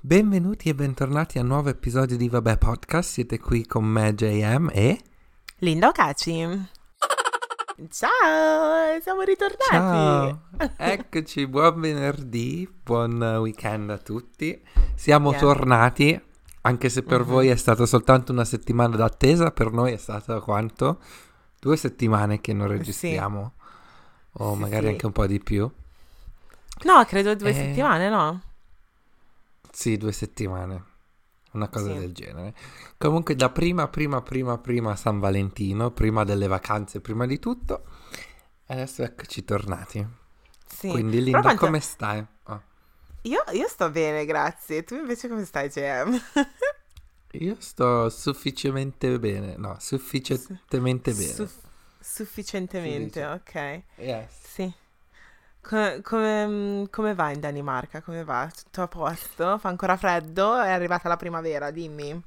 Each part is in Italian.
Benvenuti e bentornati a un nuovo episodio di Vabbè Podcast. Siete qui con me, JM e. Linda Ocaci. Ciao, siamo ritornati. Ciao, eccoci, buon venerdì, buon weekend a tutti. Siamo Yeah. tornati, anche se per Mhm. voi è stata soltanto una settimana d'attesa, per noi è stata quanto? Due settimane che non registriamo, o Sì, magari sì. anche un po' di più. No, credo due Eh. settimane, no? Sì, due settimane, una cosa Sì. del genere. Comunque da prima, prima, prima, prima San Valentino, prima delle vacanze, prima di tutto, adesso eccoci tornati. Sì. Quindi Linda, quanto- come stai? Oh, Io, io sto bene, grazie. Tu invece come stai, JM? io sto sufficientemente bene, no, sufficientemente bene. Suff- sufficientemente, Si ok. Yes. Sì. Co- come, come va in Danimarca? Come va? Tutto a posto? Fa ancora freddo? È arrivata la primavera, dimmi.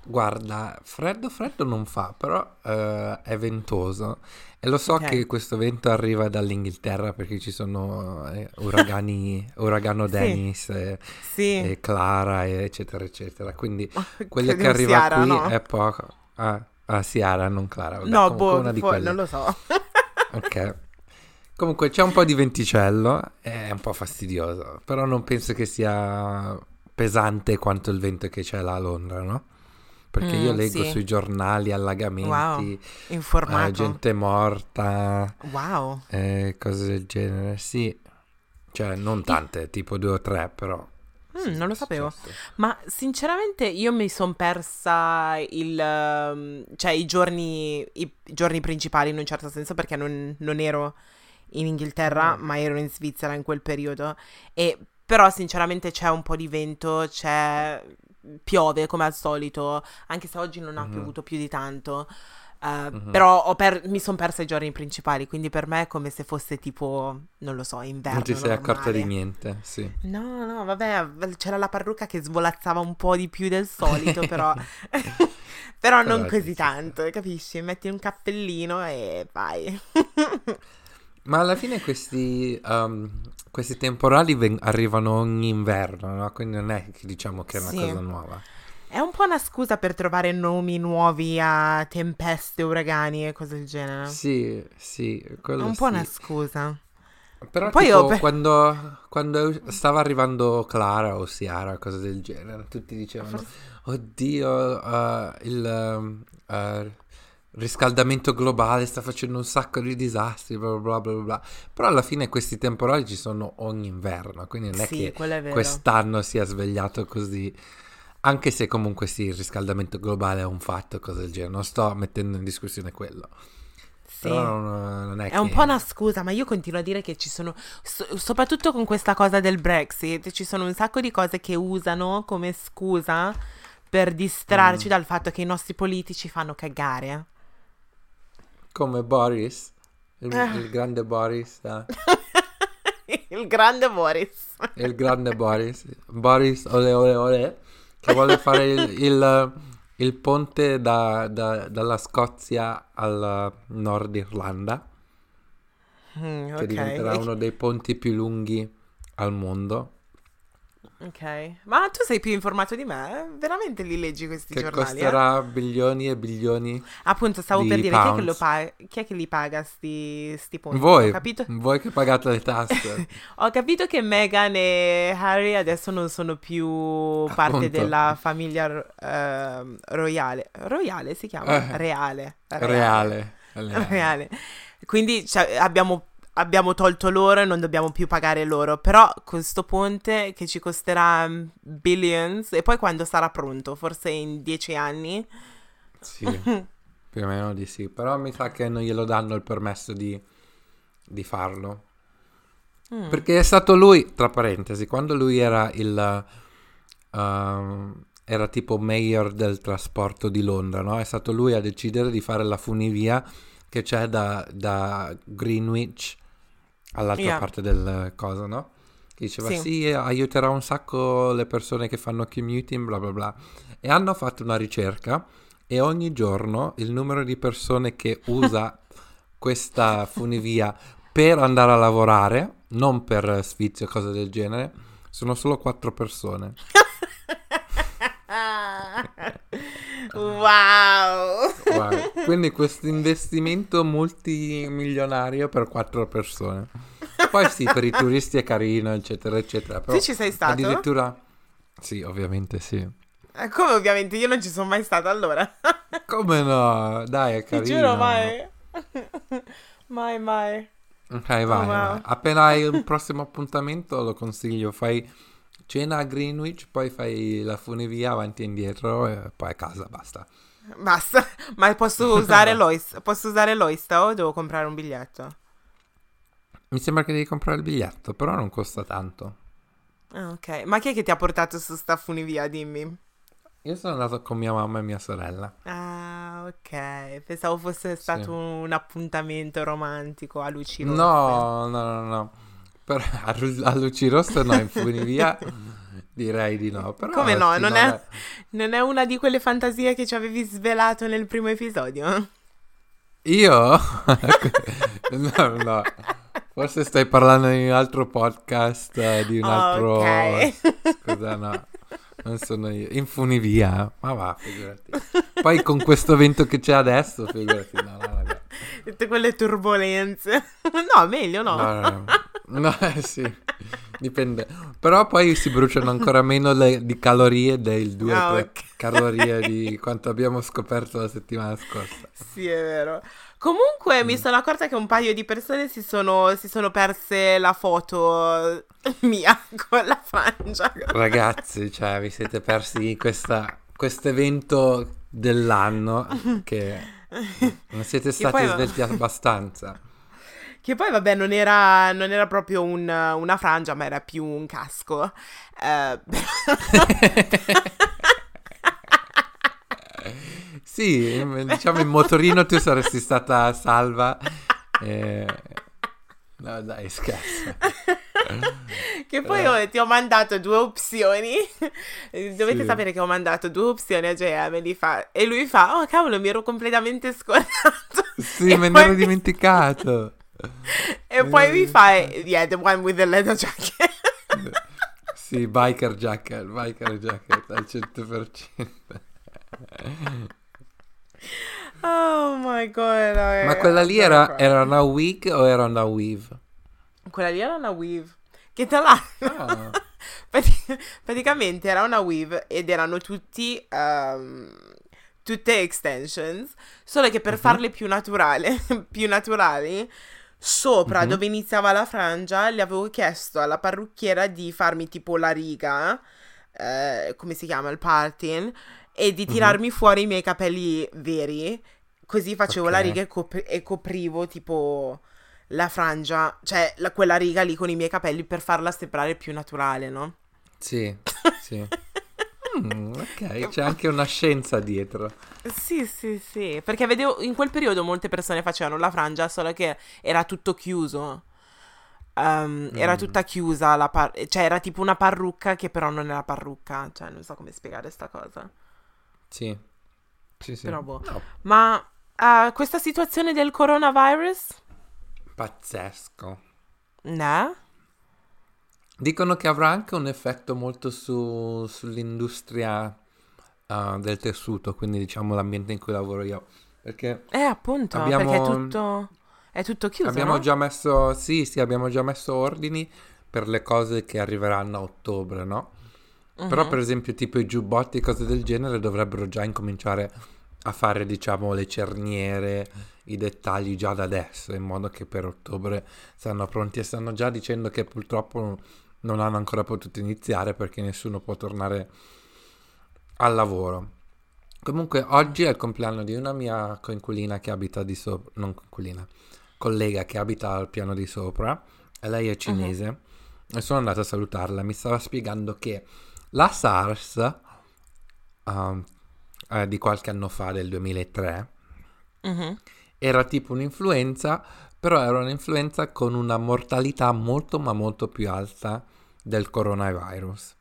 Guarda, freddo freddo non fa, però eh, è ventoso e lo so Ok. che questo vento arriva dall'Inghilterra perché ci sono eh, uragani, uragano Sì. Dennis e, Sì. e Clara e eccetera eccetera, quindi quello che arriva Ciara, qui no? è poco. Ah, ah, Ciara, non Clara, vabbè, No, boh, quelle. non lo so. Ok. Comunque c'è un po' di venticello, è un po' fastidioso, però non penso che sia pesante quanto il vento che c'è là a Londra, no? Perché io Mm, leggo sì. sui giornali allagamenti, Wow, eh, gente morta, Wow. eh, cose del genere, sì. Cioè, non tante, tipo due o tre, però. Mm, non lo sapevo. successo. Ma sinceramente io mi sono persa il, ehm, cioè, i giorni, i giorni principali in un certo senso perché non, non ero in Inghilterra, Mm. ma ero in Svizzera in quel periodo. E però sinceramente c'è un po' di vento, c'è piove come al solito, anche se oggi non ha Mhm. piovuto più di tanto. Eh, Mhm. Però ho per- mi sono persa i giorni principali, quindi per me è come se fosse tipo, non lo so, inverno. Non ti sei accorta di normale. niente, sì. No, no, vabbè, c'era la parrucca che svolazzava un po' di più del solito, però, però non così tanto, capisci? Metti un cappellino e vai. Ma alla fine questi, um, questi temporali ven- arrivano ogni inverno, no? Quindi non è che diciamo che è una Sì. cosa nuova. È un po' una scusa per trovare nomi nuovi a tempeste, uragani e cose del genere. Sì, sì, È un po' sì. una scusa. Però Poi tipo, ho pe- quando, quando stava arrivando Clara o Ciara, cose del genere, tutti dicevano, oddio, eh, il um, eh, riscaldamento globale sta facendo un sacco di disastri, bla bla bla bla bla. Però alla fine questi temporali ci sono ogni inverno, quindi non è Sì, che è quest'anno si è svegliato così. Anche se comunque sì, il riscaldamento globale è un fatto, cose del genere. Non sto mettendo in discussione quello. Sì. Però non, è, È un che... po' una scusa, ma io continuo a dire che ci sono, so- soprattutto con questa cosa del Brexit, ci sono un sacco di cose che usano come scusa per distrarci Mm. dal fatto che i nostri politici fanno cagare. Come Boris, il, Eh. il grande Boris, eh. Il grande Boris. il grande Boris, Boris ole ole ole, che vuole fare il, il- il ponte da- da- dalla Scozia al Nord Irlanda, Mm, che diventerà uno dei ponti più lunghi al mondo, ok. Ma tu sei più informato di me? Veramente li leggi questi che giornali? eh? costerà bilioni e bilioni. Appunto, stavo per dire chi è che, pa- chi è che li paga sti, sti ponti? Voi, capito... voi che pagate le tasse. Ho capito che Meghan e Harry adesso non sono più parte Appunto. della famiglia ehm, royale. Royale si chiama? Eh. Reale. Reale. Reale. Reale. Quindi cioè, abbiamo, abbiamo tolto loro e non dobbiamo più pagare loro. Però questo ponte che ci costerà mm, billions e poi quando sarà pronto? Forse in dieci anni? Sì, più o meno di sì. Però mi sa che non glielo danno il permesso di, di farlo. Mm. Perché è stato lui, tra parentesi, quando lui era il... ehm, era tipo mayor del trasporto di Londra, no? È stato lui a decidere di fare la funivia che c'è da, da Greenwich all'altra Yeah. parte del coso, no? Che diceva Sì. sì, aiuterà un sacco le persone che fanno commuting, bla bla bla. E hanno fatto una ricerca e ogni giorno il numero di persone che usa questa funivia per andare a lavorare non per sfizio o cose del genere, sono solo quattro persone. wow. wow. Quindi questo investimento multimilionario per quattro persone. Poi sì, per i turisti è carino, eccetera, eccetera. Però tu ci sei stato? Addirittura... Sì, ovviamente sì. Eh, come ovviamente? Io non ci sono mai stato allora. come no? Dai, è carino. Ti giuro, mai. mai, mai. Ok, vai, oh, wow. vai. Appena hai un prossimo appuntamento lo consiglio. Fai cena a Greenwich, poi fai la funivia avanti e indietro e poi a casa, basta. Basta. Ma posso usare l'Oista? Posso usare l'Oista o devo comprare un biglietto? Mi sembra che devi comprare il biglietto, però non costa tanto. Ah, ok. Ma chi è che ti ha portato su sta funivia, dimmi? Io sono andato con mia mamma e mia sorella. Ah, ok. Pensavo fosse stato sì. un appuntamento romantico a luci rosse. No, no, no, no. Per, a, a luci rosse no, in funivia direi di no. Però Come no? Non è, non è una di quelle fantasie che ci avevi svelato nel primo episodio? Io? no, no. Forse stai parlando di un altro podcast, di un altro... Okay. Scusa, no. Non sono io. In funivia. Ma va, figurati. Poi con questo vento che c'è adesso, figurati. No, no, vabbè. Tutte quelle turbolenze. No, meglio no. No, no, no. No eh, sì. Dipende. Però poi si bruciano ancora meno le, di calorie del 2 oh, okay. calorie di quanto abbiamo scoperto la settimana scorsa. Sì, è vero. Comunque mm. mi sono accorta che un paio di persone si sono, si sono perse la foto mia con la frangia. Ragazzi, cioè, vi siete persi questo evento dell'anno che non siete stati poi, svelti abbastanza. Che poi, vabbè, non era, non era proprio un, una frangia, ma era più un casco. Eh, Sì, diciamo in motorino tu saresti stata salva. Eh... No, dai, scherzo. che poi ho, ti ho mandato due opzioni. Dovete sì. sapere che ho mandato due opzioni a JM fa, e lui fa: Oh cavolo, mi ero completamente scordato. Sì, me ne ero dimenticato. e poi mi fa: Yeah, the one with the leather jacket. sì, biker jacket, biker jacket al 100%. Oh my god. Raga. Ma quella lì era, era, una wig o era una weave? Quella lì era una weave. Che tra l'altro... Ah. pratic- praticamente era una weave ed erano tutti... Um, tutte extensions. Solo che per uh-huh. farle più, naturale, più naturali... Sopra uh-huh. dove iniziava la frangia, le avevo chiesto alla parrucchiera di farmi tipo la riga, eh, come si chiama, il parting, e di mhm. tirarmi mm-hmm. fuori i miei capelli veri. Così facevo okay. la riga e, cop- e, coprivo tipo la frangia, cioè la, quella riga lì con i miei capelli per farla sembrare più naturale, no? Sì, sì. mm, ok, c'è anche una scienza dietro. Sì, sì, sì, perché vedevo in quel periodo molte persone facevano la frangia, solo che era tutto chiuso. Um, mm. Era tutta chiusa, la par- cioè era tipo una parrucca che però non era parrucca, cioè non so come spiegare sta cosa. Sì. Sì, sì. Però boh. No. Ma uh, questa situazione del coronavirus? Pazzesco. No? Dicono che avrà anche un effetto molto su, sull'industria uh, del tessuto, quindi diciamo l'ambiente in cui lavoro io. Perché eh, appunto, abbiamo, perché è tutto, è tutto chiuso. Abbiamo no? già messo, sì, sì, abbiamo già messo ordini per le cose che arriveranno a ottobre, no? Uh-huh. Però per esempio tipo i giubbotti e cose del genere dovrebbero già incominciare a fare diciamo le cerniere, i dettagli già da adesso, in modo che per ottobre saranno pronti e stanno già dicendo che purtroppo non hanno ancora potuto iniziare perché nessuno può tornare al lavoro. Comunque oggi è il compleanno di una mia coinquilina che abita di sopra, non coinquilina, collega che abita al piano di sopra e lei è cinese uh-huh. e sono andato a salutarla, mi stava spiegando che la SARS uh, eh, di qualche anno fa, del 2003, uh-huh. era tipo un'influenza, però era un'influenza con una mortalità molto ma molto più alta del coronavirus.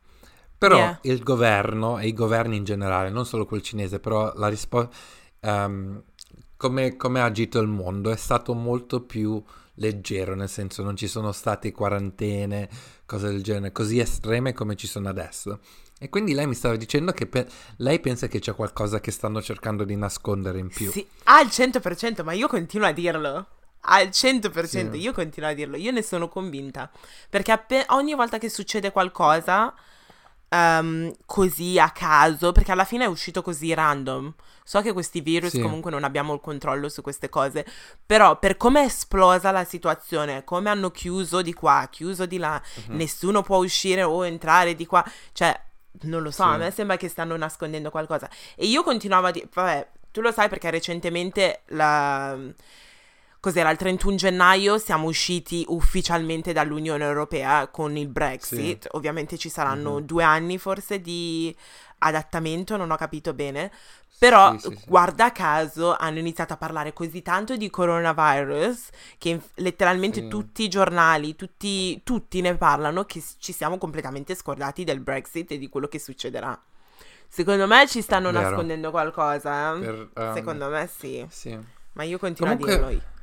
Però yeah. il governo e i governi in generale, non solo quel cinese, però la risposta... Um, come, come ha agito il mondo è stato molto più leggero, nel senso non ci sono state quarantene, cose del genere, così estreme come ci sono adesso. E quindi lei mi stava dicendo che pe- lei pensa che c'è qualcosa che stanno cercando di nascondere in più. Sì, al 100%, ma io continuo a dirlo. Al 100%, Sì. io continuo a dirlo, io ne sono convinta. Perché appe- ogni volta che succede qualcosa, ehm, così a caso, perché alla fine è uscito così random. So che questi virus Sì. comunque non abbiamo il controllo su queste cose, però per come è esplosa la situazione, come hanno chiuso di qua, chiuso di là, Mhm. nessuno può uscire o entrare di qua, cioè non lo so, Sì. a me sembra che stanno nascondendo qualcosa. E io continuavo a dire, vabbè, tu lo sai perché recentemente la... Cos'era? Il 31 gennaio siamo usciti ufficialmente dall'Unione Europea con il Brexit. Ovviamente ci saranno Mhm. due anni forse di adattamento, non ho capito bene. Però, Sì, sì, sì. guarda caso, hanno iniziato a parlare così tanto di coronavirus che inf- letteralmente Sì. tutti i giornali, tutti, tutti ne parlano che ci siamo completamente scordati del Brexit e di quello che succederà. Secondo me ci stanno Vero. nascondendo qualcosa. eh? Per, ehm, Secondo me sì. Sì. Ma io continuo Comunque- a dirlo.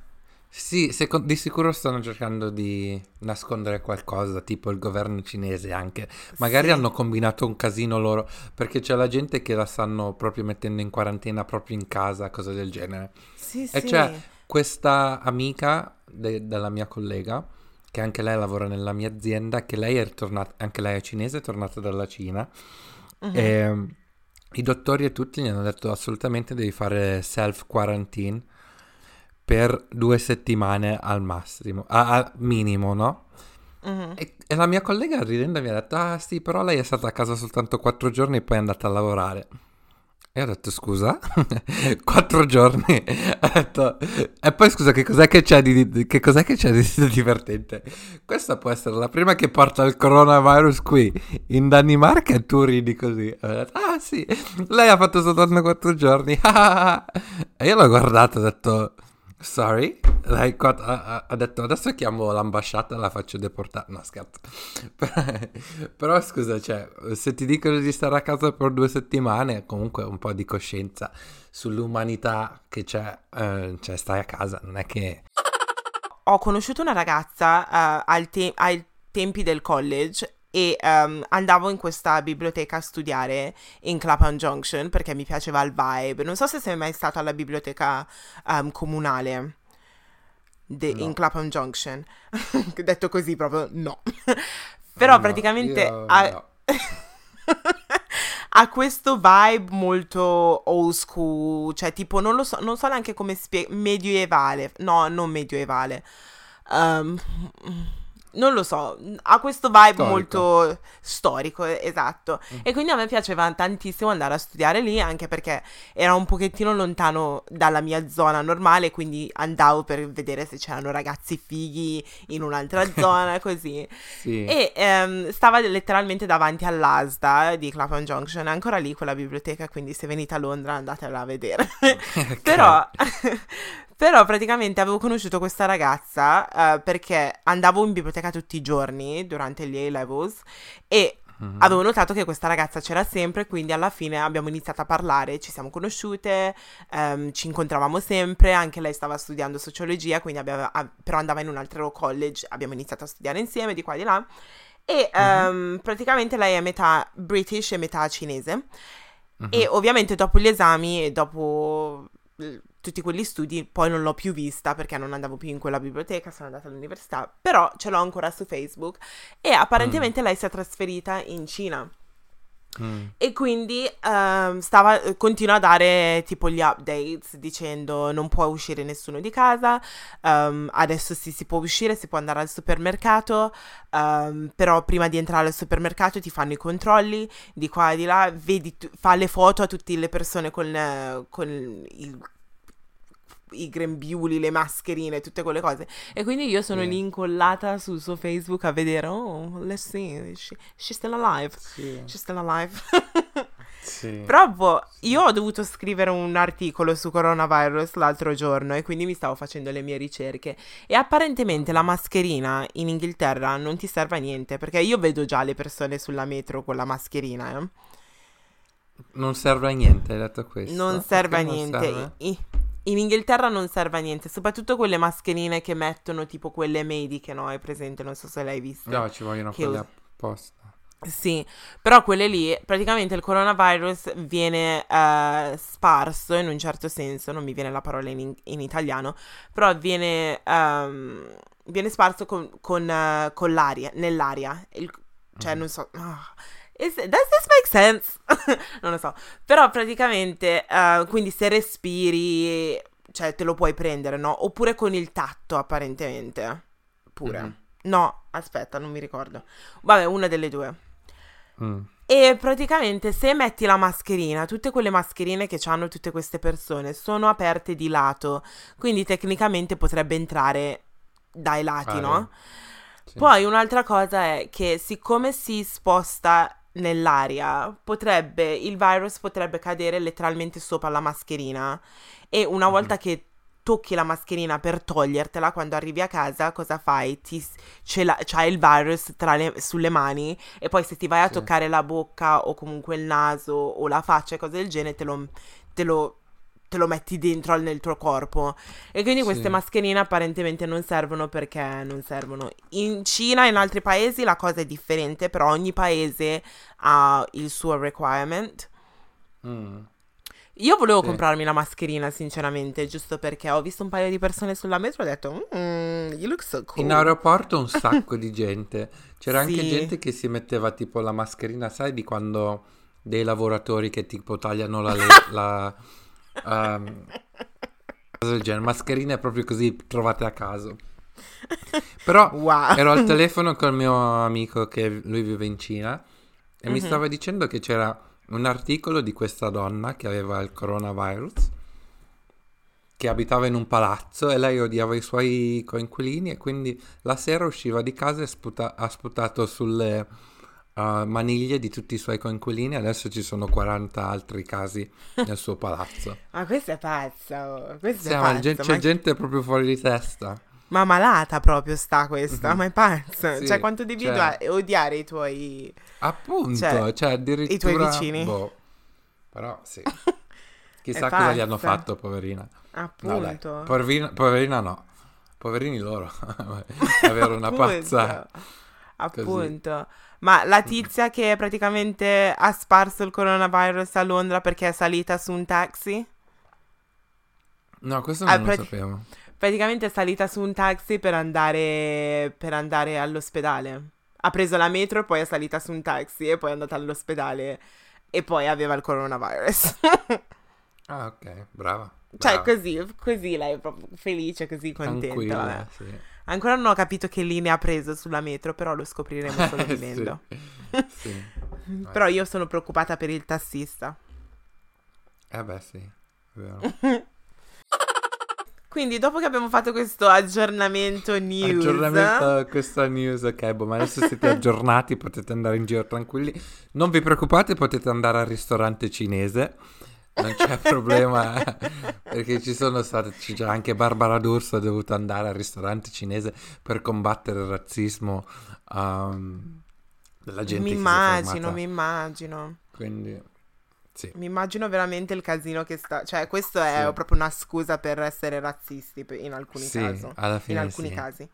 Sì, seco- di sicuro stanno cercando di nascondere qualcosa, tipo il governo cinese anche. Magari Sì. hanno combinato un casino loro, perché c'è la gente che la stanno proprio mettendo in quarantena proprio in casa, cose del genere. Sì, E sì. c'è questa amica de- della mia collega, che anche lei lavora nella mia azienda, che lei è ritornata, anche lei è cinese, è tornata dalla Cina. Mhm. E i dottori e tutti gli hanno detto assolutamente devi fare self quarantine per due settimane al massimo, al minimo, no? Mhm. E, e la mia collega ridendo mi ha detto, ah sì, però lei è stata a casa soltanto quattro giorni e poi è andata a lavorare. E ho detto, scusa? quattro giorni? Ho detto, e poi scusa, che cos'è che c'è di, di- che cos'è che c'è di divertente? Questa può essere la prima che porta il coronavirus qui, in Danimarca, e tu ridi così. Ho detto, ah sì, lei ha fatto soltanto quattro giorni. e io l'ho guardato e ho detto... Sorry, Lei qua- ha, detto adesso chiamo l'ambasciata e la faccio deportare. No, scherzo. Però, scusa, cioè, se ti dicono di stare a casa per due settimane, comunque un po' di coscienza sull'umanità che c'è, eh, cioè stai a casa, non è che... Ho conosciuto una ragazza eh, al te- ai tempi del college e ehm, andavo in questa biblioteca a studiare in Clapham Junction perché mi piaceva il vibe. Non so se sei mai stato alla biblioteca ehm, comunale de- No. in Clapham Junction. Detto così proprio no. Però No, praticamente io ha- no. ha questo vibe molto old school, cioè tipo non lo so, non so neanche come spiegare, medievale, no, non medievale, Ehm, non lo so, ha questo vibe Storico. molto storico, esatto, e quindi a me piaceva tantissimo andare a studiare lì, anche perché era un pochettino lontano dalla mia zona normale, quindi andavo per vedere se c'erano ragazzi fighi in un'altra zona, così. Sì. E ehm, stava letteralmente davanti all'ASDA di Clapham Junction, è ancora lì quella biblioteca, quindi se venite a Londra andatela a vedere. Però, però praticamente avevo conosciuto questa ragazza eh, perché andavo in biblioteca tutti i giorni durante gli A-levels e Mhm. avevo notato che questa ragazza c'era sempre, quindi alla fine abbiamo iniziato a parlare, ci siamo conosciute, ehm, ci incontravamo sempre, anche lei stava studiando sociologia, quindi abbiamo- ah, però andava in un altro college, abbiamo iniziato a studiare insieme di qua e di là. E ehm, praticamente lei è metà British e metà cinese. Mhm. E ovviamente dopo gli esami e dopo tutti quegli studi, poi non l'ho più vista perché non andavo più in quella biblioteca, sono andata all'università, però ce l'ho ancora su Facebook e apparentemente lei si è trasferita in Cina. Mm. E quindi ehm, stava, continua a dare tipo gli updates dicendo non può uscire nessuno di casa, ehm, adesso sì si può uscire, si può andare al supermercato, ehm, però prima di entrare al supermercato ti fanno i controlli di qua e di là, vedi, tu- fa le foto a tutte le persone con, eh, con il- i grembiuli, le mascherine, tutte quelle cose. E quindi io sono Sì. lì incollata sul suo Facebook a vedere, oh, let's see, she- she's still alive. Sì. She's still alive. Sì. Però boh, io ho dovuto scrivere un articolo su coronavirus l'altro giorno e quindi mi stavo facendo le mie ricerche. E apparentemente la mascherina in Inghilterra non ti serve a niente, perché io vedo già le persone sulla metro con la mascherina, eh. Non serve a niente, hai detto questo? Non serve a Perché non niente. serve? I- in Inghilterra non serve a niente, soprattutto quelle mascherine che mettono tipo quelle mediche, no? È presente, non so se l'hai vista. No, ci vogliono Che quelle us- apposta. Sì, però quelle lì, praticamente il coronavirus viene eh, sparso in un certo senso, non mi viene la parola in, in italiano, però viene, ehm, viene sparso con, con, eh, con l'aria, nell'aria. Il- cioè, Mhm. non so... ah, is- does this make sense? non lo so. Però praticamente, eh, quindi se respiri, cioè te lo puoi prendere, no? Oppure con il tatto, apparentemente. Pure. Mhm. No, aspetta, non mi ricordo. Vabbè, una delle due. Mm. E praticamente se metti la mascherina, tutte quelle mascherine che hanno tutte queste persone sono aperte di lato, quindi tecnicamente potrebbe entrare dai lati, Ah, no? Sì. Poi un'altra cosa è che siccome si sposta nell'aria, potrebbe, il virus potrebbe cadere letteralmente sopra la mascherina e una Mhm. volta che tocchi la mascherina per togliertela quando arrivi a casa, cosa fai? Ti, ce l'ha- c'hai il virus tra le- sulle mani e poi se ti vai a Sì. toccare la bocca o comunque il naso o la faccia e cose del genere, te lo, te lo- te lo metti dentro nel tuo corpo. E quindi Sì. queste mascherine apparentemente non servono perché non servono. In Cina e in altri paesi la cosa è differente, però ogni paese ha il suo requirement. Mm. Io volevo Sì. comprarmi la mascherina, sinceramente, giusto perché ho visto un paio di persone sulla metro e ho detto, mm, you look so cool. In aeroporto un sacco di gente. C'era anche Sì. gente che si metteva tipo la mascherina, sai, di quando dei lavoratori che tipo tagliano la... le- la ehm, cose del genere. Mascherine proprio così trovate a caso. Però Wow. ero al telefono col mio amico che lui vive in Cina e mi Mhm. stava dicendo che c'era un articolo di questa donna che aveva il coronavirus, che abitava in un palazzo e lei odiava i suoi coinquilini e quindi la sera usciva di casa e sputa- ha sputato sulle uh, maniglie di tutti i suoi coinquilini. Adesso ci sono 40 altri casi nel suo palazzo. Ma questo è pazzo, questo Sì, è pazzo. gen- c'è ma... gente proprio fuori di testa. ma malata proprio sta questa, Mhm. ma è pazza. Sì, cioè, quanto devi cioè- odia- odiare i tuoi... Appunto, Cioè, cioè, addirittura... vicini? Boh. Però sì. Chissà cosa gli hanno fatto, poverina. No, Appunto. poverina, poverina no. Poverini loro. Avere una pazza. Appunto. Ma la tizia che praticamente ha sparso il coronavirus a Londra perché è salita su un taxi? No, questo Ah, non lo prati- sapevo. Praticamente è salita su un taxi per andare, per andare all'ospedale. Ha preso la metro e poi è salita su un taxi e poi è andata all'ospedale e poi aveva il coronavirus. Ah, ok, brava. cioè, brava. così, così lei è proprio felice, così contenta. Tranquilla, sì. Ancora non ho capito che linea ha preso sulla metro, però lo scopriremo solo Sì, vivendo. sì. Però io sono preoccupata per il tassista. Eh beh, sì, è vero. Quindi, dopo che abbiamo fatto questo aggiornamento news, Aggiornamento questa news, ok, boh, ma adesso siete aggiornati, potete andare in giro tranquilli. Non vi preoccupate, potete andare al ristorante cinese. Non c'è problema, perché ci sono state, c'è anche Barbara D'Urso è dovuta andare al ristorante cinese per combattere il razzismo um, della gente mi immagino, mi immagino. Quindi, sì. Mi immagino veramente il casino che sta. Cioè, questo è Sì. proprio una scusa per essere razzisti in alcuni Sì, casi. alla In fine alcuni sì. casi.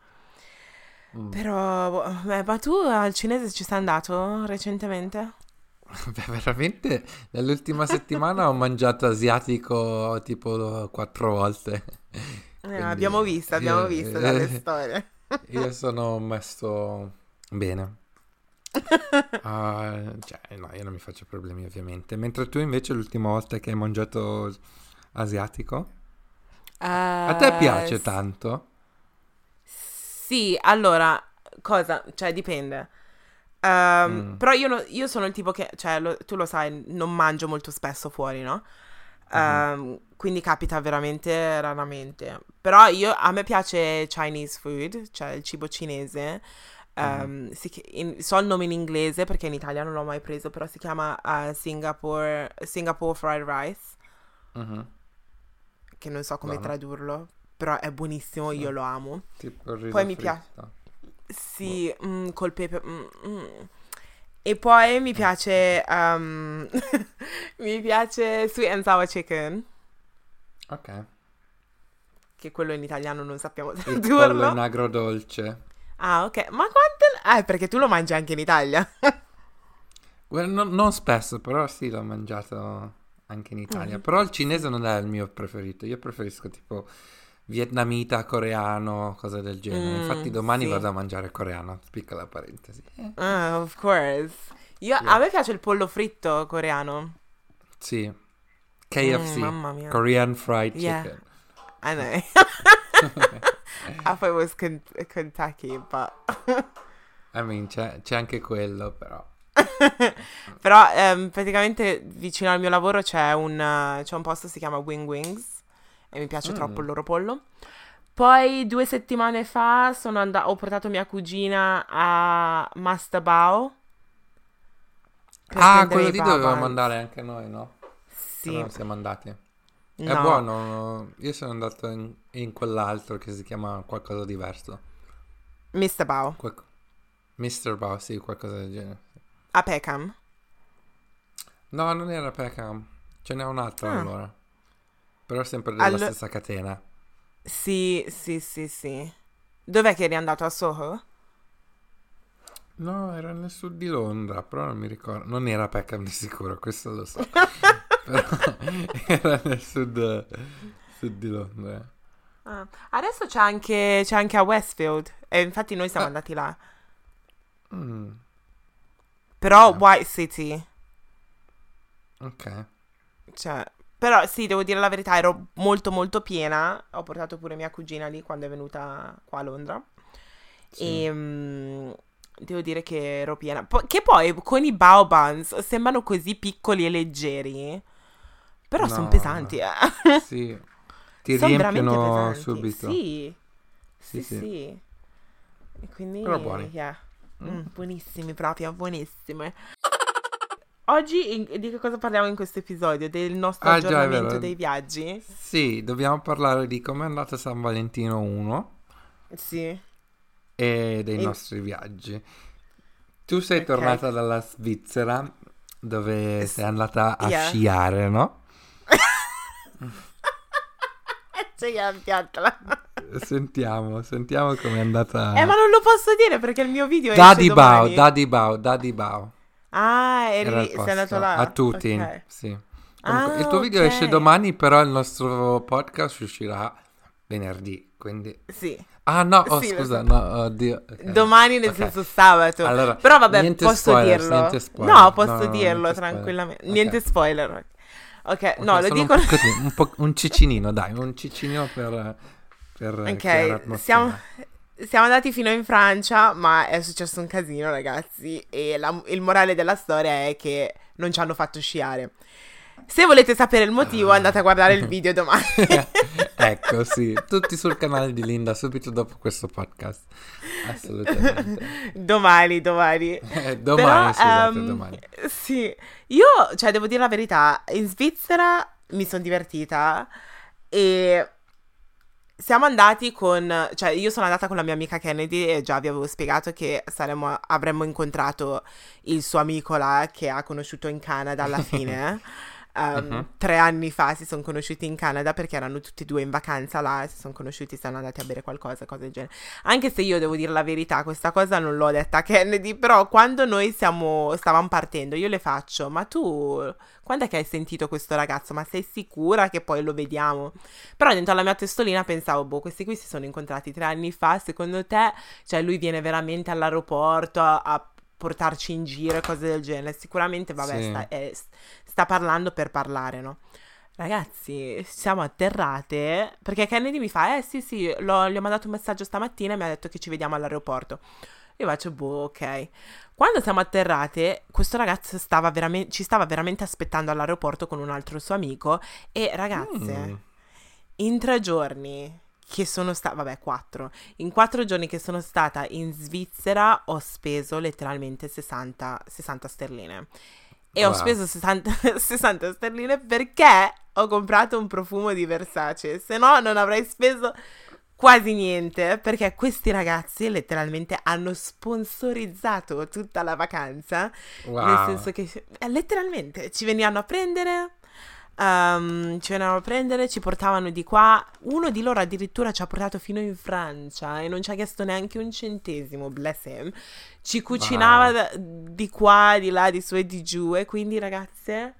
Mm. Però, boh, ma tu al cinese ci sei andato recentemente? Beh, veramente nell'ultima settimana ho mangiato asiatico tipo quattro volte. Eh, Quindi, abbiamo visto, abbiamo visto dalle eh, storie. Io sono messo bene. Ah, cioè, no, io non mi faccio problemi ovviamente. Mentre tu invece l'ultima volta che hai mangiato asiatico, a te piace Eh, tanto? Sì, allora, cosa? Cioè, dipende. Ehm, Mm. Però io, no- io sono il tipo che, cioè, lo- tu lo sai, non mangio molto spesso fuori, no? Ehm, quindi capita veramente raramente. Però io, a me piace Chinese food, cioè il cibo cinese. Ehm, si in- so il nome in inglese perché in Italia non l'ho mai preso, però si chiama eh, Singapore, Singapore Fried Rice, Mhm. che non so come Buono. tradurlo, però è buonissimo, io lo amo. Poi mi piace. Sì, mm, col pepe. mm, mm. E poi mi piace. um, mi piace sweet and sour chicken. Ok. che quello in italiano non sappiamo Il pollo tradurlo. in agrodolce. Ah, ok. Ma quante... Eh, perché tu lo mangi anche in Italia. Well, non, non spesso, però sì, l'ho mangiato anche in Italia. Mm. Però il cinese non è il mio preferito. Io preferisco tipo vietnamita, coreano, cose del genere. Mm, Infatti domani sì. vado a mangiare coreano. Piccola parentesi. Ah, of course. Io, Yeah. A me piace il pollo fritto coreano. Sì. KFC. Mm, mamma mia. Korean Fried Yeah. Chicken. I know. I thought it was Ken- Kentucky, but... I mean, c'è, c'è anche quello, però. Però ehm, praticamente vicino al mio lavoro c'è un, eh, c'è un posto che si chiama Wing Wings e mi piace Mm. troppo il loro pollo. Poi due settimane fa sono and- ho portato mia cugina a Mastabao. ah, quello lì dovevamo andare anche noi, no? Sì, non siamo andati. È no. buono. Io sono andato in, in quell'altro che si chiama qualcosa diverso. Mr. Bao Qual- Mr. Bao, sì, qualcosa del genere. a Peckham. No, non era Peckham. Ce n'è un'altra Ah. allora. Però sempre della Allo- stessa catena. Sì, sì, sì, sì. Dov'è che eri andato a Soho? No, era nel sud di Londra, però non mi ricordo. Non era Peckham di sicuro, questo lo so. però era nel sud, sud di Londra. Ah, Adesso c'è anche, c'è anche a Westfield e infatti noi siamo Ah. andati là. Mm, Però Ah. White City, ok. cioè, però sì, devo dire la verità, ero molto molto piena. Ho portato pure mia cugina lì quando è venuta qua a Londra. Sì. E mm, devo dire che ero piena. Po- che poi con i bao buns sembrano così piccoli e leggeri. Però sono No, pesanti, no. eh. Sì. Ti Sono veramente riempiono pesanti. subito. Sì. Sì, Sì, sì. sì. E quindi, Però buoni. yeah. Mm. Mm, buonissimi proprio, buonissimi. Oggi in- di che cosa parliamo in questo episodio? Del nostro Ah, è aggiornamento dei viaggi? Sì, dobbiamo parlare di come è andato San Valentino 1 Sì. e dei E- nostri viaggi. Tu sei Ok. tornata dalla Svizzera dove S- sei andata a yeah. sciare, no? C'è la piattola. Sentiamo, sentiamo com'è andata. Eh, ma non lo posso dire perché il mio video Daddy esce Bao. Daddy Bao, Daddy Bao. Ah, eri sei andato là? A tutti, Ok. sì. Comunque, Ah, il tuo video ok. esce domani, però il nostro podcast uscirà venerdì, quindi... Sì. Ah no, oh, Sì, scusa, no, oddio. ok. Domani nel Ok. senso sabato. Allora, Però vabbè, niente posso spoilers, dirlo. spoiler. No, posso No, dirlo niente spoiler. tranquillamente. Ok. Niente spoiler. Ok, no, lo dico. Un, un, po', un ciccinino, dai, un ciccinino per... per Ok, siamo, siamo andati fino in Francia, ma è successo un casino, ragazzi. E la- il morale della storia è che non ci hanno fatto sciare. Se volete sapere il motivo, Ah. andate a guardare il video domani. ecco, sì, tutti sul canale di Linda subito dopo questo podcast. Assolutamente. domani, domani. Eh, domani, Però, scusate, ehm, domani. Sì, io, cioè, devo dire la verità, in Svizzera mi sono divertita e siamo andati con, cioè, io sono andata con la mia amica Kennedy e già vi avevo spiegato che saremmo, avremmo incontrato il suo amico là che ha conosciuto in Canada alla fine. Um, Mhm. Tre anni fa si sono conosciuti in Canada perché erano tutti e due in vacanza là, si sono conosciuti, sono andati a bere qualcosa, cose del genere. Anche se io devo dire la verità, questa cosa non l'ho detta a Kennedy, però quando noi siamo, stavamo partendo, io le faccio, ma tu quando è che hai sentito questo ragazzo? Ma sei sicura che poi lo vediamo? Però dentro alla mia testolina pensavo, boh, questi qui si sono incontrati tre anni fa, secondo te, cioè lui viene veramente all'aeroporto a, a portarci in giro e cose del genere? Sicuramente, vabbè, Sì. sta, è- sta parlando per parlare, no? Ragazzi, siamo atterrate perché Kennedy mi fa: Eh sì, sì, l'ho- gli ho mandato un messaggio stamattina e mi ha detto che ci vediamo all'aeroporto. Io faccio, boh, ok. Quando siamo atterrate, questo ragazzo stava veramen- ci stava veramente aspettando all'aeroporto con un altro suo amico. E ragazze, Mm. in tre giorni che sono stata, vabbè, quattro, in quattro giorni che sono stata in Svizzera ho speso letteralmente 60, 60 sterline. E ho Wow. speso 60, 60 sterline perché ho comprato un profumo di Versace, se no non avrei speso quasi niente perché questi ragazzi letteralmente hanno sponsorizzato tutta la vacanza Wow. nel senso che letteralmente ci venivano a prendere, ehm, ci venivano a prendere, ci portavano di qua. Uno di loro addirittura ci ha portato fino in Francia e non ci ha chiesto neanche un centesimo, bless him. Ci cucinava Wow. da- di qua, di là, di su e di giù. E quindi, ragazze,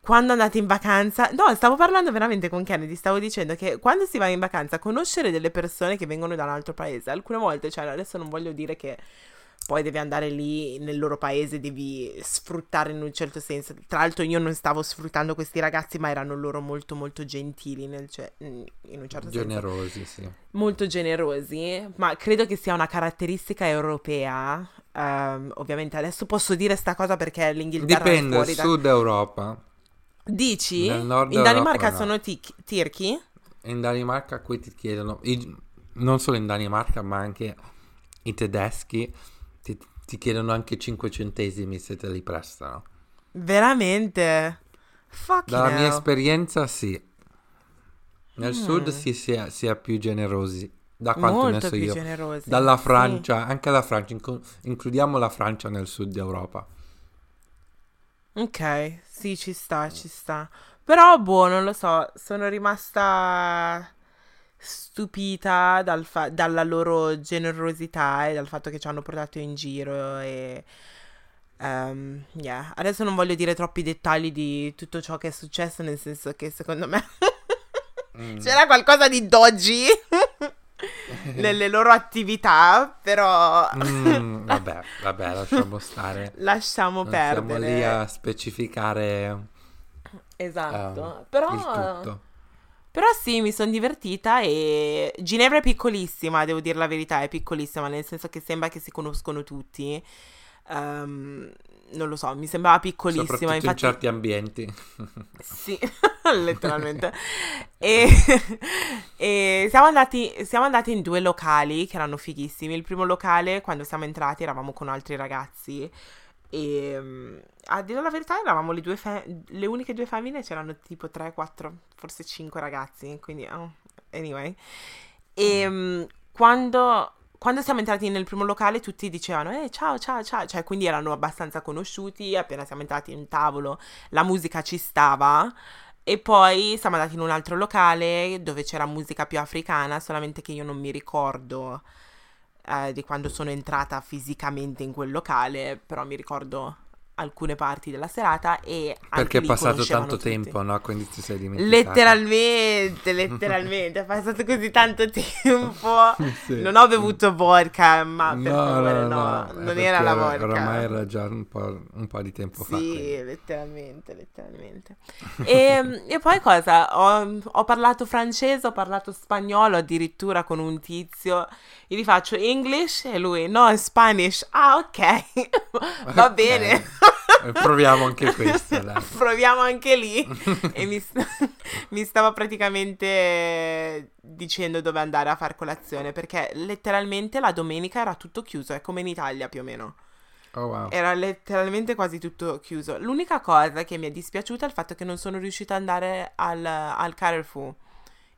quando andate in vacanza, no, stavo parlando veramente con Kennedy, stavo dicendo che quando si va in vacanza, conoscere delle persone che vengono da un altro paese, alcune volte, cioè adesso non voglio dire che poi devi andare lì nel loro paese, devi sfruttare in un certo senso. Tra l'altro io non stavo sfruttando questi ragazzi, ma erano loro molto molto gentili, nel, cioè, in un certo senso Generosi, sì. molto generosi, ma credo che sia una caratteristica europea. Ehm, ovviamente adesso posso dire sta cosa perché l'Inghilterra è Dipende, fuori da... Sud Europa. Dici? In Danimarca Europa no. sono tic- tirchi? In Danimarca qui ti chiedono, i- non solo in Danimarca, ma anche i tedeschi ti, chiedono anche 5 centesimi se te li prestano. Veramente? Fucking Dalla mia hell. esperienza, sì. Nel Mm. sud si sia, sia più generosi, da quanto ne Molto so più io. generosi. Dalla Sì. Francia, anche la Francia, inclu- includiamo la Francia nel sud Europa. Ok, sì, ci sta, ci sta. Però, boh, non lo so, sono rimasta stupita dal fa- dalla loro generosità e dal fatto che ci hanno portato in giro e... ehm, yeah. Adesso non voglio dire troppi dettagli di tutto ciò che è successo, nel senso che secondo me Mm. c'era qualcosa di dodgy nelle loro attività, però Mm, vabbè, vabbè, lasciamo stare. lasciamo Non siamo perdere. lì a specificare Esatto, eh, però... Però sì, mi sono divertita e Ginevra è piccolissima, devo dire la verità, è piccolissima, nel senso che sembra che si conoscono tutti. Ehm, non lo so, mi sembrava piccolissima, Soprattutto in infatti certi ambienti. sì, letteralmente. E, e siamo andati, siamo andati in due locali che erano fighissimi. Il primo locale, quando siamo entrati, eravamo con altri ragazzi. E mm, a dire la verità, eravamo le, fe- le uniche due femmine, c'erano tipo 3, 4, forse 5 ragazzi. Quindi, oh, anyway. E mm, quando, quando siamo entrati nel primo locale, tutti dicevano: Eh, ciao, ciao, ciao. Cioè, quindi erano abbastanza conosciuti. Appena siamo entrati in tavolo, la musica ci stava. E poi siamo andati in un altro locale dove c'era musica più africana, solamente che io non mi ricordo eh, di quando sono entrata fisicamente in quel locale, però mi ricordo alcune parti della serata e Perché è passato tanto tutti. tempo, no? Quindi ti sei dimenticato. Letteralmente, letteralmente, è passato così tanto tempo. Sì. Non ho bevuto vodka, ma per No, favore, no, no, no, non era la vodka. Oramai era già un po', un po' di tempo fa. quindi. Sì, letteralmente, letteralmente. E, e poi cosa? Ho, ho parlato francese, ho parlato spagnolo addirittura con un tizio. Gli faccio English e lui no, Spanish. Ah, ok, va bene. Proviamo anche questo, dai. Proviamo anche lì. e mi, mi stava praticamente dicendo dove andare a far colazione perché letteralmente la domenica era tutto chiuso, è come in Italia più o meno. Oh wow. Era letteralmente quasi tutto chiuso. L'unica cosa che mi è dispiaciuta è il fatto che non sono riuscita ad andare al, al Carrefour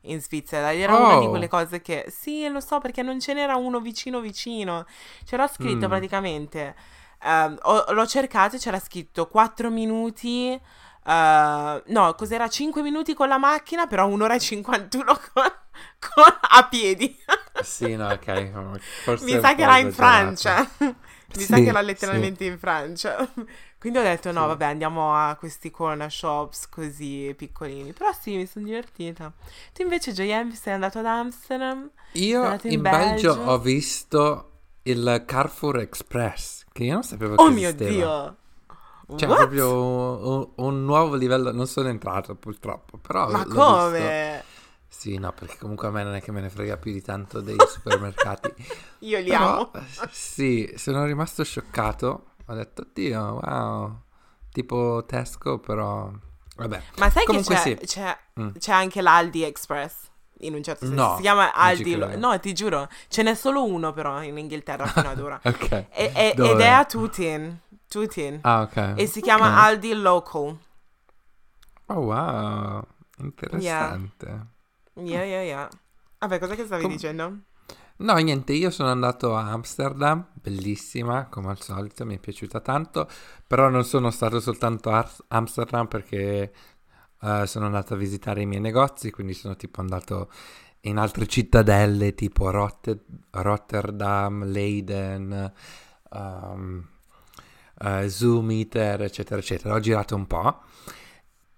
in Svizzera. Ed Era una di Oh. quelle cose che... Sì, lo so, perché non ce n'era uno vicino vicino. C'era scritto Mm. praticamente... ehm, ho- l'ho cercato e c'era scritto 4 minuti... eh, no, cos'era? 5 minuti con la macchina, però un'ora e 51 con, con- a piedi. Sì, no, ok. Forse Mi sa che era in. Francia. Mi sa Sì, che era sì. letteralmente in Francia. Quindi ho detto no, Sì. vabbè, andiamo a questi corner shops così piccolini. Però sì, mi sono divertita. Tu invece, JM, sei andato ad Amsterdam? Io in in Belgio Belgio? ho visto il Carrefour Express, che io non sapevo Oh che mio esisteva. Dio! Cioè, What? proprio un, un nuovo livello. Non sono entrato purtroppo, però Ma l'ho visto. come? Sì, no, perché comunque a me non è che me ne frega più di tanto dei supermercati. Io li Però, amo. sì, sono rimasto scioccato. Ho detto, oddio, wow. Tipo Tesco, però... Vabbè. Ma sai Comunque che c'è, sì. c'è, Mm. c'è anche l'Aldi Express? In un certo senso. No, si chiama Aldi. lo- no, ti giuro. Ce n'è solo uno però in Inghilterra fino ad ora. Ok. E- e- ed è a Tutin. Tutin. Ah, ok. E si chiama Ok. Aldi Local. Oh, wow. Interessante. Yeah, yeah, yeah. Vabbè, cosa che stavi Com- dicendo? No, niente, io sono andato a Amsterdam, bellissima, come al solito, mi è piaciuta tanto, però non sono stato soltanto a Amsterdam perché uh, sono andato a visitare i miei negozi, quindi sono tipo andato in altre cittadelle tipo Rotter- Rotterdam, Leiden, um, uh, Zoomiter, eccetera, eccetera. Ho girato un po'.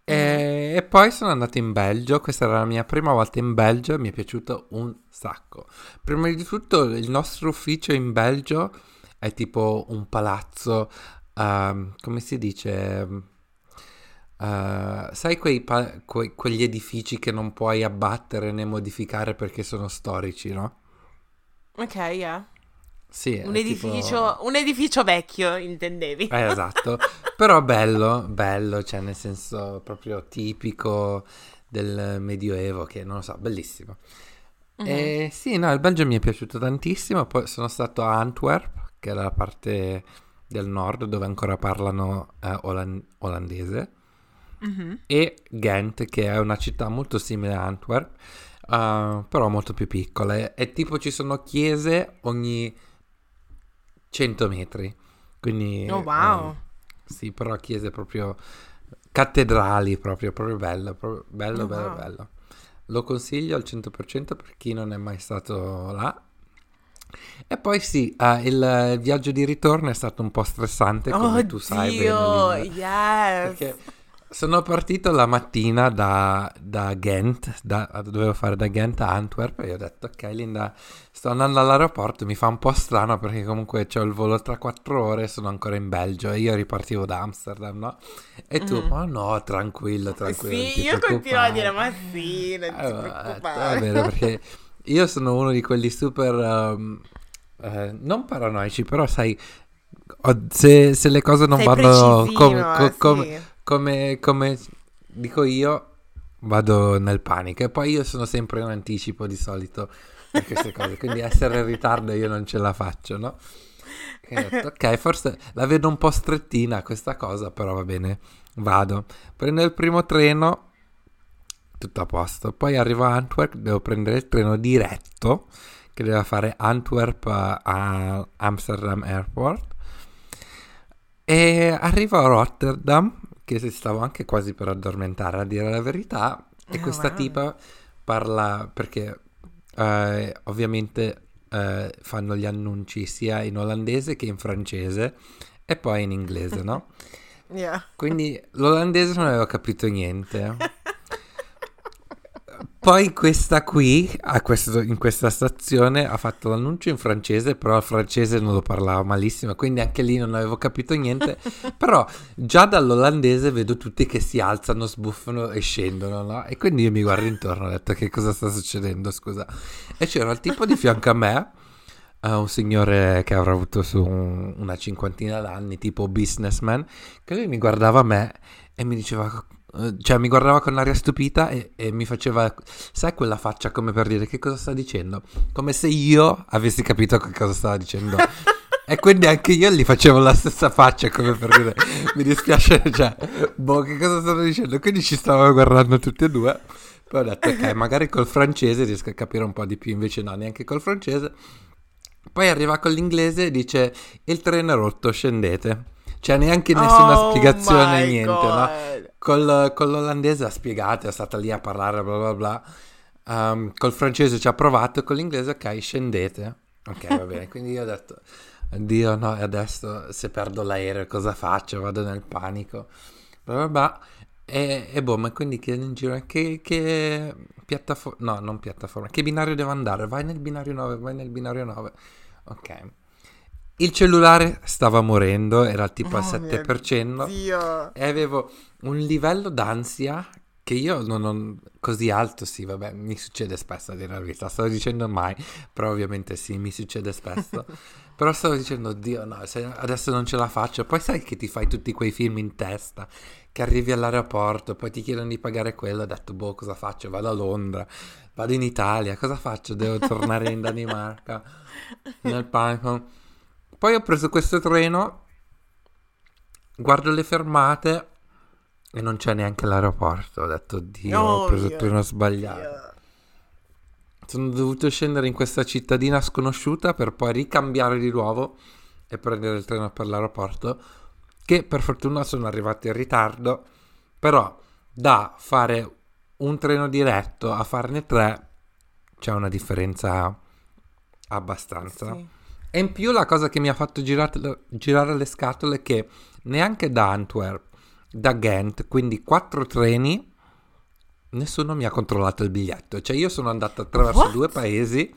E, e, poi sono andato in Belgio, questa era la mia prima volta in Belgio e mi è piaciuto un sacco. Prima di tutto il nostro ufficio in Belgio è tipo un palazzo, um, come si dice? Uh, sai quei pa- que- quegli edifici che non puoi abbattere né modificare perché sono storici, no? Ok, yeah. Sì, un edificio, tipo... un edificio vecchio, intendevi? Eh, esatto, però bello, bello, cioè nel senso proprio tipico del Medioevo, che non lo so, bellissimo. Uh-huh. E sì, no, il Belgio mi è piaciuto tantissimo, poi sono stato a Antwerp, che è la parte del nord dove ancora parlano eh, oland- olandese uh-huh. e Ghent, che è una città molto simile a Antwerp, uh, però molto più piccola. E tipo ci sono chiese ogni 100 metri. Quindi, oh wow! Um, sì, però chiese proprio cattedrali, proprio, proprio bello, proprio bello, oh, bello, wow. bello. Lo consiglio al 100% per chi non è mai stato là. E poi sì, uh, il, il, viaggio di ritorno è stato un po' stressante, come oh tu sai Dio, bene. Yes! Perché sono partito la mattina da, da Ghent, da, dovevo fare da Ghent a Antwerp e ho detto ok Linda, sto andando all'aeroporto, mi fa un po' strano perché comunque ho il volo tra quattro ore, sono ancora in Belgio e io ripartivo da Amsterdam, no? E tu, mm. ma no, tranquillo, tranquillo. Sì, io continuo a dire ma sì, non ti preoccupare. Va bene, perché io sono uno di quelli super, um, eh, non paranoici, però sai, se, se le cose non Sei vanno come... Com, com, sì come, come dico io, vado nel panico. E poi io sono sempre in anticipo di solito per queste cose, quindi essere in ritardo io non ce la faccio, no? Detto, ok, forse la vedo un po' strettina questa cosa, però va bene, vado. Prendo il primo treno, tutto a posto. Poi arrivo a Antwerp, devo prendere il treno diretto che deve fare Antwerp a Amsterdam Airport. E arrivo a Rotterdam che stavo anche quasi per addormentare, a dire la verità. E oh, questa wow. tipa parla perché eh, ovviamente eh, fanno gli annunci sia in olandese che in francese e poi in inglese, no? yeah. Quindi l'olandese non avevo capito niente. Poi questa qui, questo, in questa stazione, ha fatto l'annuncio in francese, però il francese non lo parlava malissimo, quindi anche lì non avevo capito niente. però già dall'olandese vedo tutti che si alzano, sbuffano e scendono, no? E quindi io mi guardo intorno e ho detto che cosa sta succedendo, scusa. E c'era il tipo di fianco a me, uh, un signore che avrà avuto su un, una cinquantina d'anni, tipo businessman, che lui mi guardava a me e mi diceva cioè mi guardava con l'aria stupita e, e, mi faceva, sai quella faccia come per dire che cosa sta dicendo? Come se io avessi capito che cosa stava dicendo. e quindi anche io gli facevo la stessa faccia come per dire, mi dispiace, cioè, boh, che cosa stanno dicendo? Quindi ci stavamo guardando tutti e due. Poi ho detto, ok, magari col francese riesco a capire un po' di più, invece no, neanche col francese. Poi arriva con l'inglese e dice, il treno è rotto, scendete. Cioè neanche nessuna oh spiegazione, niente, God. no? Col, con l'olandese ha spiegato, è stata lì a parlare, bla bla bla. Um, col francese ci ha provato, con l'inglese, ok, scendete. Ok, va bene. Quindi io ho detto, Dio, no, e adesso se perdo l'aereo cosa faccio? Vado nel panico. Bla bla bla. E, e boh, ma quindi chiedo in giro, che, che piattaforma, no, non piattaforma, che binario devo andare? Vai nel binario 9, vai nel binario 9. Ok. Il cellulare stava morendo, era tipo al 7% e avevo un livello d'ansia che io non ho così alto, sì, vabbè, mi succede spesso a dire la verità, stavo dicendo mai, però ovviamente sì, mi succede spesso. però stavo dicendo, Dio no, adesso non ce la faccio. Poi sai che ti fai tutti quei film in testa, che arrivi all'aeroporto, poi ti chiedono di pagare quello, ho detto, boh, cosa faccio? Vado a Londra, vado in Italia, cosa faccio? Devo tornare in Danimarca, nel panico. Poi ho preso questo treno, guardo le fermate e non c'è neanche l'aeroporto. Ho detto, Dio, oh, ho preso il treno sbagliato. sono dovuto scendere in questa cittadina sconosciuta per poi ricambiare di nuovo e prendere il treno per l'aeroporto, che per fortuna sono arrivati in ritardo, però da fare un treno diretto a farne tre c'è una differenza abbastanza. Sì. E in più la cosa che mi ha fatto girare, girare le scatole è che neanche da Antwerp, da Ghent, quindi quattro treni, nessuno mi ha controllato il biglietto. Cioè io sono andato attraverso What? due paesi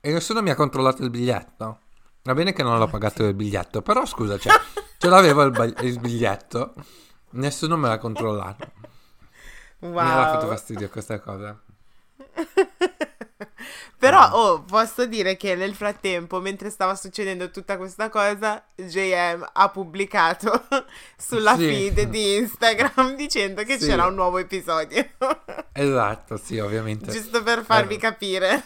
e nessuno mi ha controllato il biglietto. Va bene che non l'ho pagato il biglietto, però scusa, cioè, ce l'avevo il, ba- il biglietto, nessuno me l'ha controllato. Wow. Mi ha fatto fastidio questa cosa. Però, ah. oh, posso dire che nel frattempo, mentre stava succedendo tutta questa cosa, JM ha pubblicato sulla sì. feed di Instagram dicendo che sì. c'era un nuovo episodio. esatto, sì, ovviamente. Giusto per farvi eh. capire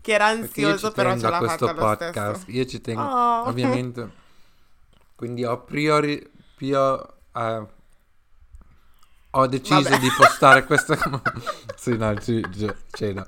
che era ansioso, però ce l'ha questo fatta podcast. Io ci tengo, oh. ovviamente. Quindi ho priori... Prio, uh, ho deciso Vabbè. di postare questa... sì, no, c- c- cioè no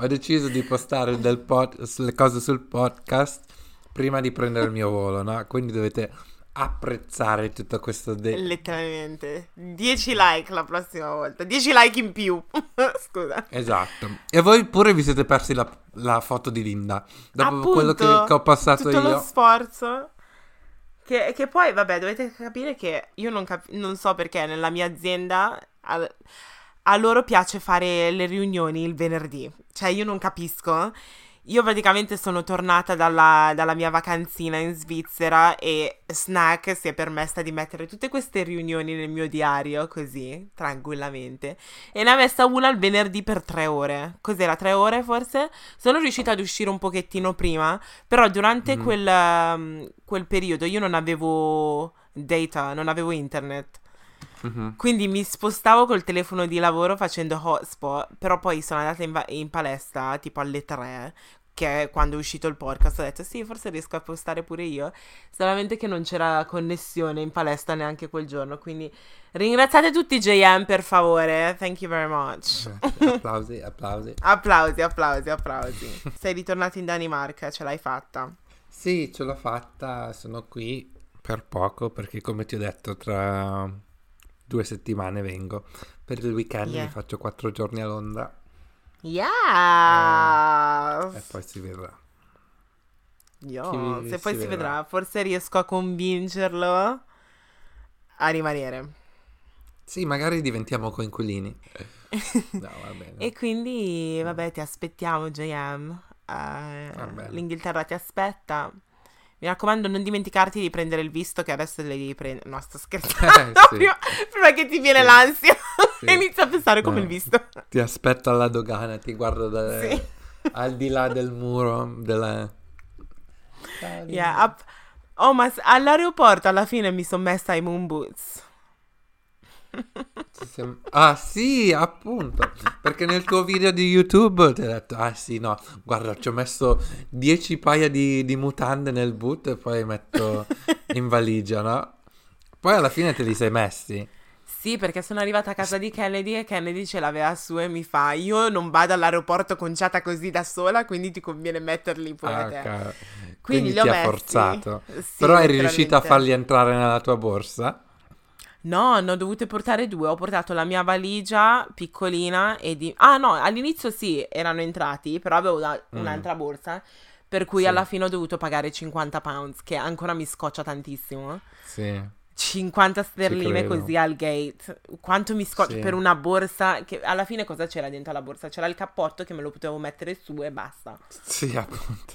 ho deciso di postare pod- le cose sul podcast prima di prendere il mio volo, no? Quindi dovete apprezzare tutto questo. De- Letteralmente 10 like la prossima volta, 10 like in più. Scusa. Esatto. E voi pure vi siete persi la, la foto di Linda dopo Appunto, quello che, che, ho passato tutto io. Tutto lo sforzo. Che, che, poi, vabbè, dovete capire che io non, cap- non so perché nella mia azienda. Al- a loro piace fare le riunioni il venerdì. Cioè, io non capisco. Io praticamente sono tornata dalla, dalla, mia vacanzina in Svizzera e Snack si è permessa di mettere tutte queste riunioni nel mio diario, così, tranquillamente. E ne ha messa una il venerdì per tre ore. Cos'era, tre ore forse? Sono riuscita ad uscire un pochettino prima, però durante mm. quel, um, quel periodo io non avevo data, non avevo internet. Mm-hmm. Quindi mi spostavo col telefono di lavoro facendo hotspot, però poi sono andata in, va- in palestra tipo alle 3, che è quando è uscito il podcast ho detto sì, forse riesco a postare pure io, solamente che non c'era connessione in palestra neanche quel giorno, quindi ringraziate tutti JM per favore, thank you very much. applausi, applausi. applausi, applausi, applausi. Sei ritornato in Danimarca, ce l'hai fatta? Sì, ce l'ho fatta, sono qui per poco perché come ti ho detto tra due settimane vengo. Per il weekend yeah. mi faccio quattro giorni a Londra. Yeah! E, e poi si vedrà. Io, se poi si, si vedrà. vedrà, forse riesco a convincerlo a rimanere. Sì, magari diventiamo coinquilini. no, va bene. e quindi, vabbè, ti aspettiamo, JM. Uh, L'Inghilterra ti aspetta. Mi raccomando, non dimenticarti di prendere il visto che adesso le devi prendere. No, sto scherzando. sì. prima, prima, che ti viene sì. l'ansia, sì. inizia a pensare come no. il visto. Ti aspetto alla dogana, ti guardo da, al di là del muro della... Yeah, up... Oh, ma all'aeroporto alla fine mi sono messa i moon boots. Ah sì, appunto, perché nel tuo video di YouTube ti ho detto, ah sì, no, guarda, ci ho messo 10 paia di, di, mutande nel boot e poi metto in valigia, no? Poi alla fine te li sei messi. Sì, perché sono arrivata a casa di Kennedy e Kennedy ce l'aveva su e mi fa, io non vado all'aeroporto conciata così da sola, quindi ti conviene metterli pure ah, te. Quindi, quindi li ho ti messi. ha forzato. Sì, Però eri riuscita a farli entrare nella tua borsa? No, ne ho dovute portare due. Ho portato la mia valigia piccolina e di... Ah no, all'inizio sì, erano entrati, però avevo da- mm. un'altra borsa, per cui sì. alla fine ho dovuto pagare 50 pounds, che ancora mi scoccia tantissimo. Sì. 50 sterline così al gate. Quanto mi scoccia sì. per una borsa. Che alla fine cosa c'era dentro la borsa? C'era il cappotto che me lo potevo mettere su e basta. Sì, appunto.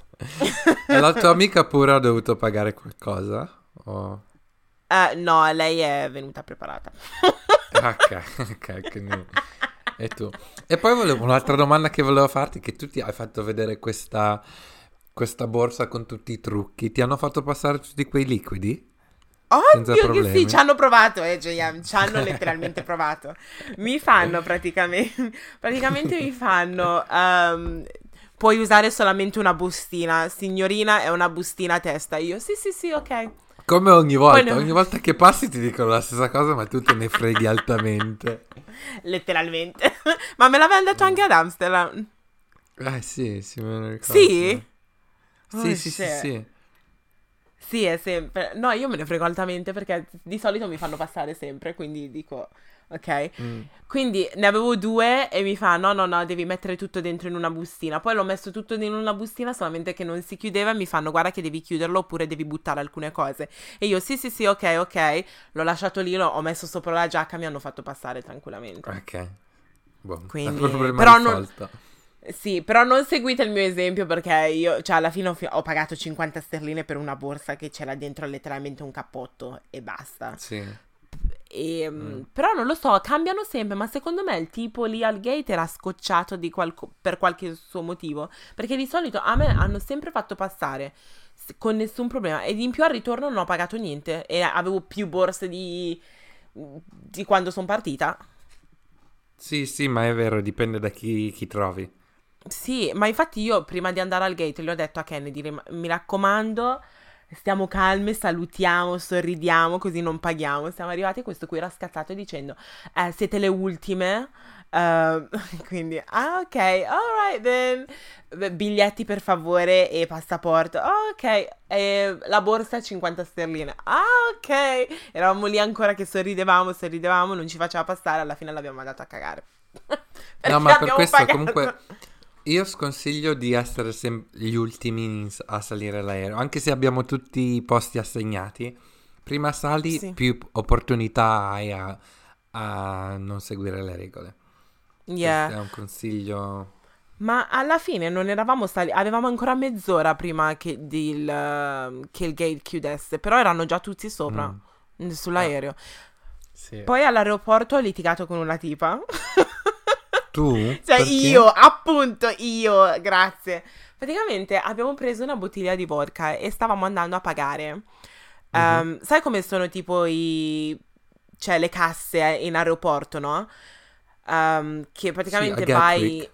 e la tua amica pure ha dovuto pagare qualcosa? O... Uh, no, lei è venuta preparata. ok, ok, quindi... E tu? E poi volevo un'altra domanda che volevo farti, che tu ti hai fatto vedere questa, questa borsa con tutti i trucchi. Ti hanno fatto passare tutti quei liquidi? Ovvio che sì, ci hanno provato, eh, JM, ci hanno letteralmente provato. Mi fanno praticamente, praticamente mi fanno, um, puoi usare solamente una bustina, signorina è una bustina a testa. Io, sì, sì, sì, ok. Come ogni volta, ne... ogni volta che passi ti dicono la stessa cosa, ma tu te ne freghi altamente. Letteralmente. ma me l'avevano detto anche ad Amsterdam. Eh sì, sì, me lo ricordo. Sì? Sì, Oh, sì, sì, sì. Sì, è sempre. No, io me ne frego altamente perché di solito mi fanno passare sempre, quindi dico, ok. Mm. Quindi ne avevo due e mi fa: no, no, no, devi mettere tutto dentro in una bustina. Poi l'ho messo tutto in una bustina, solamente che non si chiudeva e mi fanno: guarda che devi chiuderlo oppure devi buttare alcune cose. E io: sì, sì, sì, ok, ok. L'ho lasciato lì, l'ho ho messo sopra la giacca, mi hanno fatto passare tranquillamente. Ok. Boh, Quindi- però non-. Sì, però non seguite il mio esempio perché io, cioè, alla fine ho, fi- ho pagato 50 sterline per una borsa che c'era dentro letteralmente un cappotto e basta. Sì. E, Mm. Però non lo so, cambiano sempre, ma secondo me il tipo lì al gate era scocciato qualco- per qualche suo motivo, perché di solito a me hanno sempre fatto passare con nessun problema ed in più al ritorno non ho pagato niente e avevo più borse di, di quando sono partita. Sì, sì, ma è vero, dipende da chi, chi trovi. Sì, ma infatti io prima di andare al gate gli ho detto a Kennedy, "Rim- mi raccomando, stiamo calme, salutiamo, sorridiamo, così non paghiamo. Siamo arrivati e questo qui era scazzato dicendo, eh, siete le ultime. Eh, quindi, ah ok, alright then. Biglietti per favore e passaporto. Ok, e la borsa 50 sterline. Ah ok. Eravamo lì ancora che sorridevamo, sorridevamo, non ci faceva passare, alla fine l'abbiamo mandato a cagare. No, ma per questo pagato. comunque io sconsiglio di essere sem- gli ultimi a salire l'aereo, anche se abbiamo tutti i posti assegnati. Prima sali, Sì. più opportunità hai a, a non seguire le regole. Yeah. Questo è un consiglio. Ma alla fine non eravamo stati, avevamo ancora mezz'ora prima che, di il, che il gate chiudesse, però erano già tutti sopra, Mm. sull'aereo. Sì. Poi all'aeroporto ho litigato con una tipa. Tu? Cioè Perché? io, appunto io, grazie. Praticamente abbiamo preso una bottiglia di vodka e stavamo andando a pagare. Mhm. Ehm, sai come sono tipo i... cioè le casse in aeroporto, no? Ehm, che praticamente Sì, vai...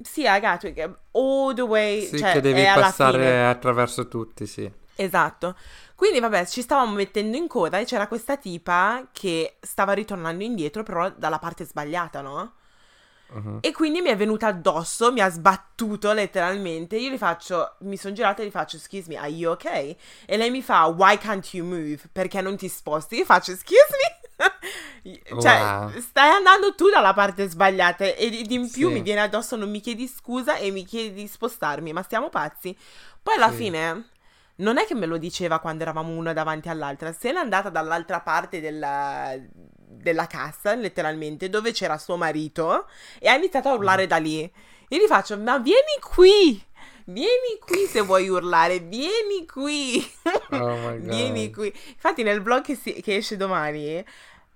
Sì, a Gatwick, all the way, Sì, cioè che devi passare attraverso tutti, sì. Esatto. Quindi vabbè, ci stavamo mettendo in coda e c'era questa tipa che stava ritornando indietro, però dalla parte sbagliata, no? Mhm. E quindi mi è venuta addosso, mi ha sbattuto letteralmente. Io gli faccio, mi sono girata e gli faccio, excuse me, are you okay? E lei mi fa, why can't you move? Perché non ti sposti? Io faccio, excuse me? cioè, Wow. stai andando tu dalla parte sbagliata ed in più Sì. mi viene addosso, non mi chiedi scusa e mi chiedi di spostarmi, ma stiamo pazzi? Poi alla Sì. fine... Non è che me lo diceva quando eravamo una davanti all'altra, se n'è andata dall'altra parte della, della cassa, letteralmente, dove c'era suo marito, e ha iniziato a urlare da lì. Io gli faccio, ma vieni qui! Vieni qui se vuoi urlare, vieni qui! Oh my God. vieni qui! Infatti nel vlog che, si- che esce domani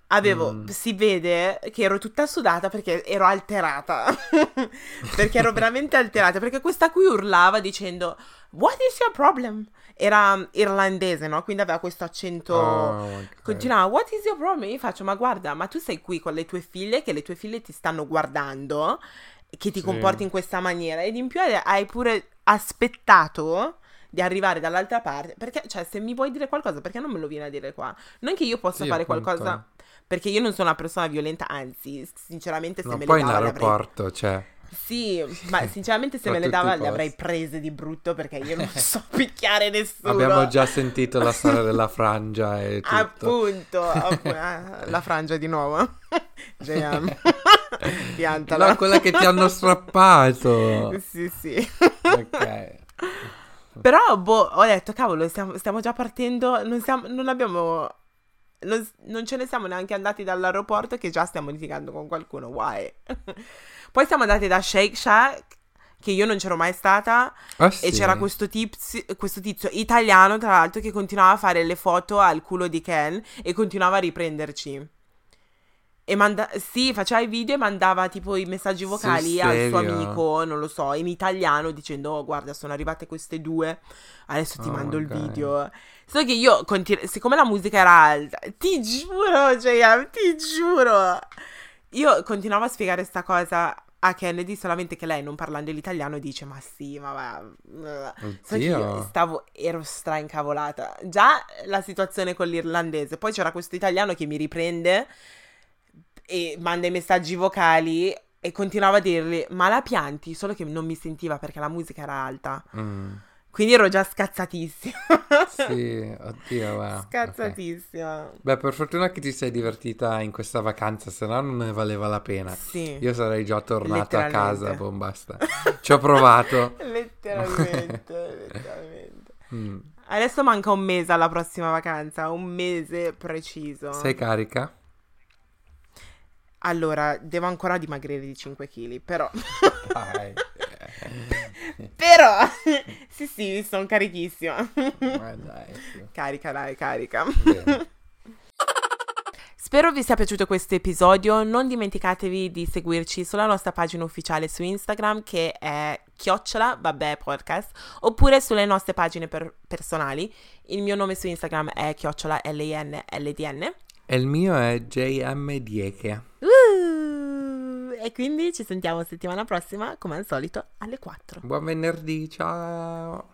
avevo, Mm. si vede che ero tutta sudata perché ero alterata. perché ero veramente alterata, perché questa qui urlava dicendo, what is your problem? Era irlandese, no? Quindi aveva questo accento... Oh God. Continuava, what is your problem? Io faccio, ma guarda, ma tu sei qui con le tue figlie, che le tue figlie ti stanno guardando, che ti Sì. comporti in questa maniera, ed in più hai pure aspettato di arrivare dall'altra parte, perché, cioè, se mi vuoi dire qualcosa, perché non me lo vieni a dire qua? Non che io possa Sì, fare appunto. qualcosa, perché io non sono una persona violenta, anzi, sinceramente se No, me poi le in dava le avrei... aeroporto, cioè... Sì, ma sinceramente se me le dava le avrei prese di brutto, perché io non so picchiare nessuno. Abbiamo già sentito la storia della frangia e tutto. Appunto, appu- ah, la frangia di nuovo. JM. Piantala. No, quella che ti hanno strappato. Sì, sì. ok. Però, boh, ho detto, cavolo, stiamo, stiamo già partendo, non, siamo, non abbiamo... Non, non ce ne siamo neanche andati dall'aeroporto che già stiamo litigando con qualcuno, why? Poi siamo andati da Shake Shack, che io non c'ero mai stata, Ah, E sì? c'era questo, tizi- questo tizio italiano, tra l'altro, che continuava a fare le foto al culo di Ken e continuava a riprenderci. E manda- sì, faceva i video e mandava tipo i messaggi vocali al suo amico, non lo so, in italiano, dicendo: Oh, guarda, sono arrivate queste due, adesso ti Oh mando my il video. Solo che io, continu- siccome la musica era alta, ti giuro, JM, ti giuro. Io continuavo a spiegare sta cosa a Kennedy, solamente che lei, non parlando l'italiano, dice: Ma sì, ma va. Che io stavo, ero stra incavolata. Già la situazione con l'irlandese, poi c'era questo italiano che mi riprende e manda i messaggi vocali e continuavo a dirgli, ma la pianti? Solo che non mi sentiva perché la musica era alta. Mm. Quindi ero già scazzatissima. Sì, oddio, ok. Scazzatissima. Beh, per fortuna che ti sei divertita in questa vacanza, se no non ne valeva la pena. Sì. Io sarei già tornato a casa, boh, basta. Ci ho provato. letteralmente, letteralmente. Mm. Adesso manca un mese alla prossima vacanza, un mese preciso. Sei carica? Allora, devo ancora dimagrire di 5 kg, però... Dai. però... sì, sì, sono carichissima. Ma dai, sì. carica, dai, carica. Bene. Spero vi sia piaciuto questo episodio. Non dimenticatevi di seguirci sulla nostra pagina ufficiale su Instagram che è chiocciola vabbè podcast oppure sulle nostre pagine per- personali. Il mio nome su Instagram è chiocciola LINLDN. E il mio è JM Dieke. Uh, e quindi ci sentiamo settimana prossima, come al solito, alle 4. Buon venerdì, ciao.